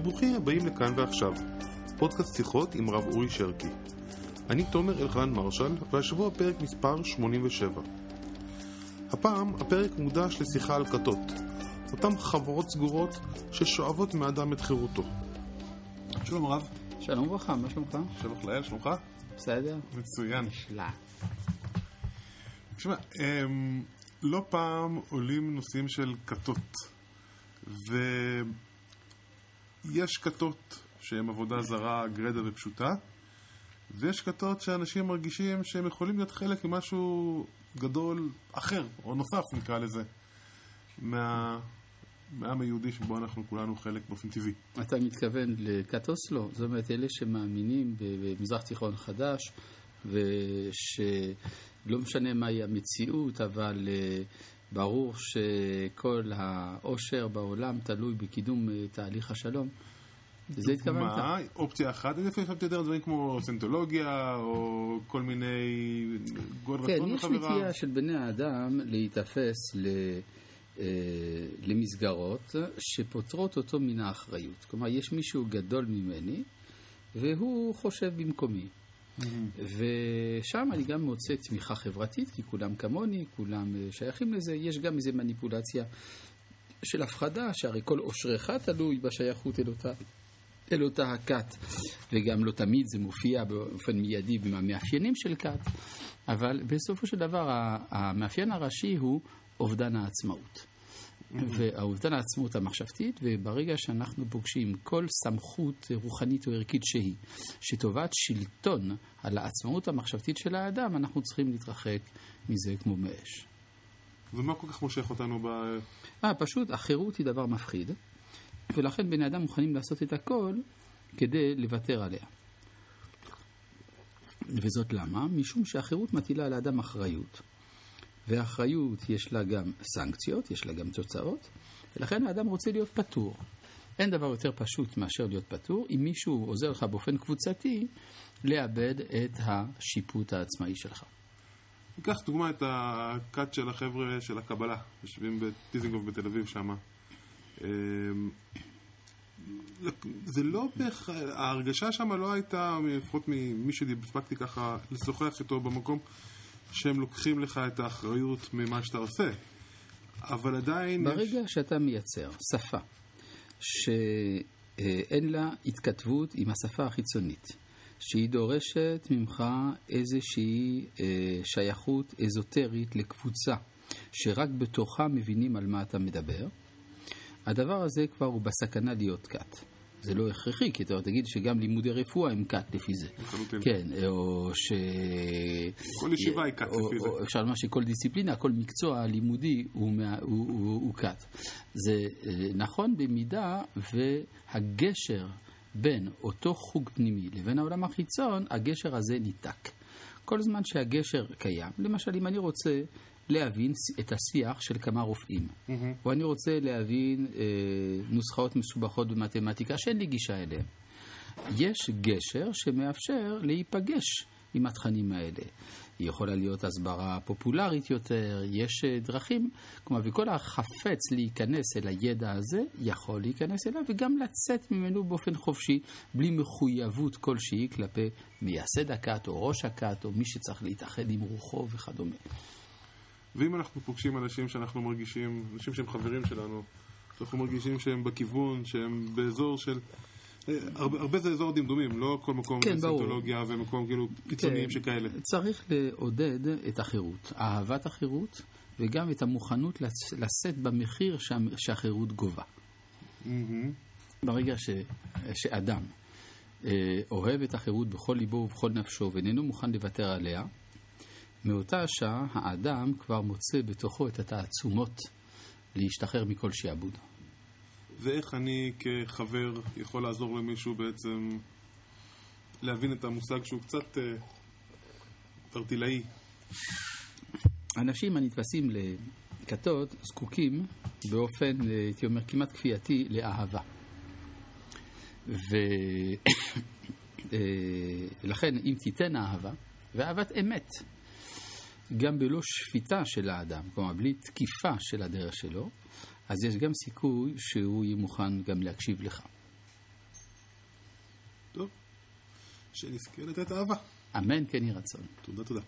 וברוכים הבאים לכאן ועכשיו. פודקאסט שיחות עם רב אורי שרקי. אני תומר אלחנן מרשל, והשבוע פרק מספר 87. הפעם הפרק מודש לשיחה על כתות, אותן חברות סגורות ששואבות מאדם את חירותו. שלום רב. שלום וברכה, מה שלומך? שלום לאל, שלומך? בסדר. מצוין. נפלא. תשמע, אמ, לא פעם עולים נושאים של כתות, ויש כתות שהן עבודה זרה, גרדה ופשוטה, ויש כתות שאנשים מרגישים שהם יכולים להיות חלק ממשהו גדול אחר, או נוסף נקרא לזה, מה... מהעם היהודי שבו אנחנו כולנו חלק באופן טבעי. אתה מתכוון לכת אוסלו, זאת אומרת אלה שמאמינים במזרח תיכון חדש, ושלא משנה מהי המציאות, אבל אה, ברור שכל העושר בעולם תלוי בקידום אה, תהליך השלום. לזה התכוונת? מה? אופציה אחת? אני לפעמים חשבתי יותר על דברים כמו סנטולוגיה, או כל מיני גול כן, רצון יש לחברה. נטייה של בני האדם להיתפס ל... אה, למסגרות שפוטרות אותו מן האחריות. כלומר, יש מישהו גדול ממני, והוא חושב במקומי. ושם אני גם מוצא תמיכה חברתית, כי כולם כמוני, כולם אה, שייכים לזה. יש גם איזו מניפולציה של הפחדה, שהרי כל אושרך תלוי בשייכות אל אותה, אל אותה הכת, וגם לא תמיד זה מופיע באופן מיידי במאפיינים של כת, אבל בסופו של דבר המאפיין הראשי הוא אובדן העצמאות. והאובדן העצמאות המחשבתית, וברגע שאנחנו פוגשים כל סמכות רוחנית או ערכית שהיא, שטובת שלטון על העצמאות המחשבתית של האדם, אנחנו צריכים להתרחק מזה כמו מאש. ומה כל כך מושך אותנו ב... אה, פשוט החירות היא דבר מפחיד, ולכן בני אדם מוכנים לעשות את הכל כדי לוותר עליה. וזאת למה? משום שהחירות מטילה על האדם אחריות, והאחריות יש לה גם סנקציות, יש לה גם תוצאות, ולכן האדם רוצה להיות פטור. אין דבר יותר פשוט מאשר להיות פטור, אם מישהו עוזר לך באופן קבוצתי לאבד את השיפוט העצמאי שלך. ניקח דוגמא את הכת של החבר'ה של הקבלה, יושבים בטיזינגוף בתל אביב שם. זה לא בהכרח, ההרגשה שם לא הייתה, לפחות ממי שהספקתי ככה לשוחח איתו במקום, שהם לוקחים לך את האחריות ממה שאתה עושה. אבל עדיין... יש- ברגע שאתה מייצר שפה שאין לה התכתבות עם השפה החיצונית, שהיא דורשת ממך איזושהי אה, שייכות אזוטרית לקבוצה, שרק בתוכה מבינים על מה אתה מדבר, הדבר הזה כבר הוא בסכנה להיות כת. זה לא הכרחי, כי אתה תגיד שגם לימודי רפואה הם כת לפי זה. כן, או ש... כל ישיבה היא כת לפי זה. אפשר לומר שכל דיסציפלינה, כל מקצוע לימודי הוא כת. זה אה, נכון במידה והגשר בין אותו חוג פנימי לבין העולם החיצון, הגשר הזה ניתק. כל זמן שהגשר קיים, למשל אם אני רוצה להבין את השיח של כמה רופאים, או אני רוצה להבין אה, נוסחאות מסובכות במתמטיקה שאין לי גישה אליהן. יש גשר שמאפשר להיפגש עם התכנים האלה. היא יכולה להיות הסברה פופולרית יותר, יש אה, דרכים, כלומר, וכל החפץ להיכנס אל הידע הזה, יכול להיכנס אליו וגם לצאת ממנו באופן חופשי, בלי מחויבות כלשהי כלפי מייסד הכת או ראש הכת או מי שצריך להתאחד עם רוחו וכדומה. ואם אנחנו פוגשים אנשים שאנחנו מרגישים, אנשים שהם חברים שלנו, שאנחנו מרגישים שהם בכיוון, שהם באזור של... אה, הרבה, זה אזור דמדומים, לא כל מקום כן. סנטולוגיה ומקום כאילו קיצוניים כן, שכאלה. צריך לעודד את החירות, אהבת החירות, וגם את המוכנות לשאת במחיר שה- שהחירות גובה. מהמם. ברגע ש, שאדם אה, אוהב את החירות בכל ליבו ובכל נפשו ואיננו מוכן לוותר עליה, מאותה השעה האדם כבר מוצא בתוכו את התעצומות להשתחרר מכל שעבוד. ואיך אני כחבר יכול לעזור למישהו בעצם להבין את המושג שהוא קצת אה, ארטילאי. אנשים הנתפסים לכתות זקוקים באופן, אה, הייתי אומר, כמעט כפייתי לאהבה. אה, לכן, אם תיתן אהבה, ואהבת אמת, גם בלא שפיטה של האדם, כלומר בלי תקיפה של הדרך שלו, אז יש גם סיכוי שהוא יהיה מוכן גם להקשיב לך. טוב, שנזכה לתת אהבה. אמן כן יהי רצון. תודה, תודה.